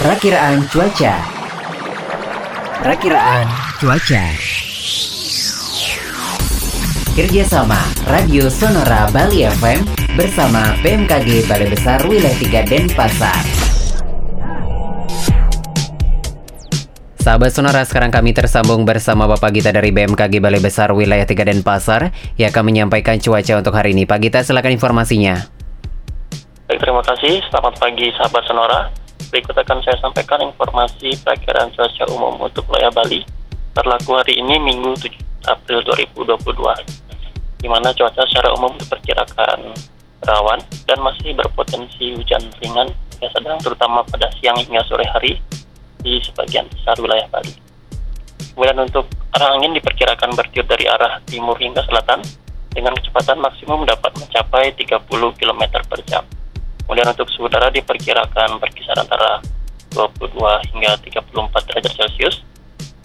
Perakiraan cuaca. Perakiraan cuaca. Kerjasama Radio Sonora Bali FM bersama BMKG Balai Besar Wilayah 3 Denpasar. Sahabat Sonora, sekarang kami tersambung bersama Bapak Gita dari BMKG Balai Besar Wilayah 3 Denpasar yang akan menyampaikan cuaca untuk hari ini. Pak Gita, silakan informasinya. Terima kasih. Selamat pagi sahabat Sonora. Berikut akan saya sampaikan informasi perakiraan cuaca umum untuk wilayah Bali berlaku hari ini Minggu 7 April 2022 di mana cuaca secara umum diperkirakan rawan dan masih berpotensi hujan ringan hingga sedang terutama pada siang hingga sore hari di sebagian besar wilayah Bali. Kemudian untuk arah angin diperkirakan bertiup dari arah timur hingga selatan dengan kecepatan maksimum dapat mencapai 30 km per jam. Kemudian untuk suhu udara diperkirakan berkisar antara 22 hingga 34 derajat Celcius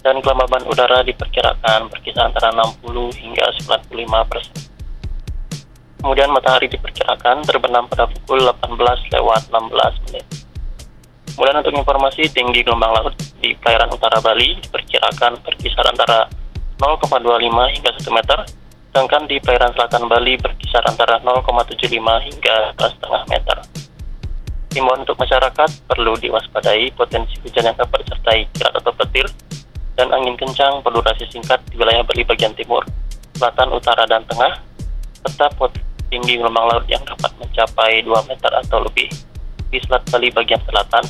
dan kelembaban udara diperkirakan berkisar antara 60 hingga 95 persen. Kemudian matahari diperkirakan terbenam pada pukul 18 lewat 16 menit. Kemudian untuk informasi tinggi gelombang laut di perairan utara Bali diperkirakan berkisar antara 0,25 hingga 1 meter, sedangkan di perairan selatan Bali berkisar antara 0,75 hingga 1,5 meter. Himbauan untuk masyarakat perlu diwaspadai potensi hujan yang dapat disertai kilat atau petir dan angin kencang berdurasi singkat di wilayah Bali bagian timur, selatan, utara, dan tengah, serta potensi tinggi gelombang laut yang dapat mencapai 2 meter atau lebih di Selat Bali bagian selatan,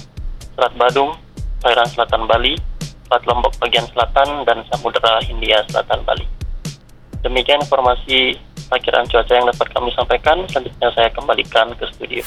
Selat Badung, perairan selatan Bali, Selat Lombok bagian selatan, dan Samudera Hindia Selatan Bali. Demikian informasi perkiraan cuaca yang dapat kami sampaikan. Selanjutnya saya kembalikan ke studio.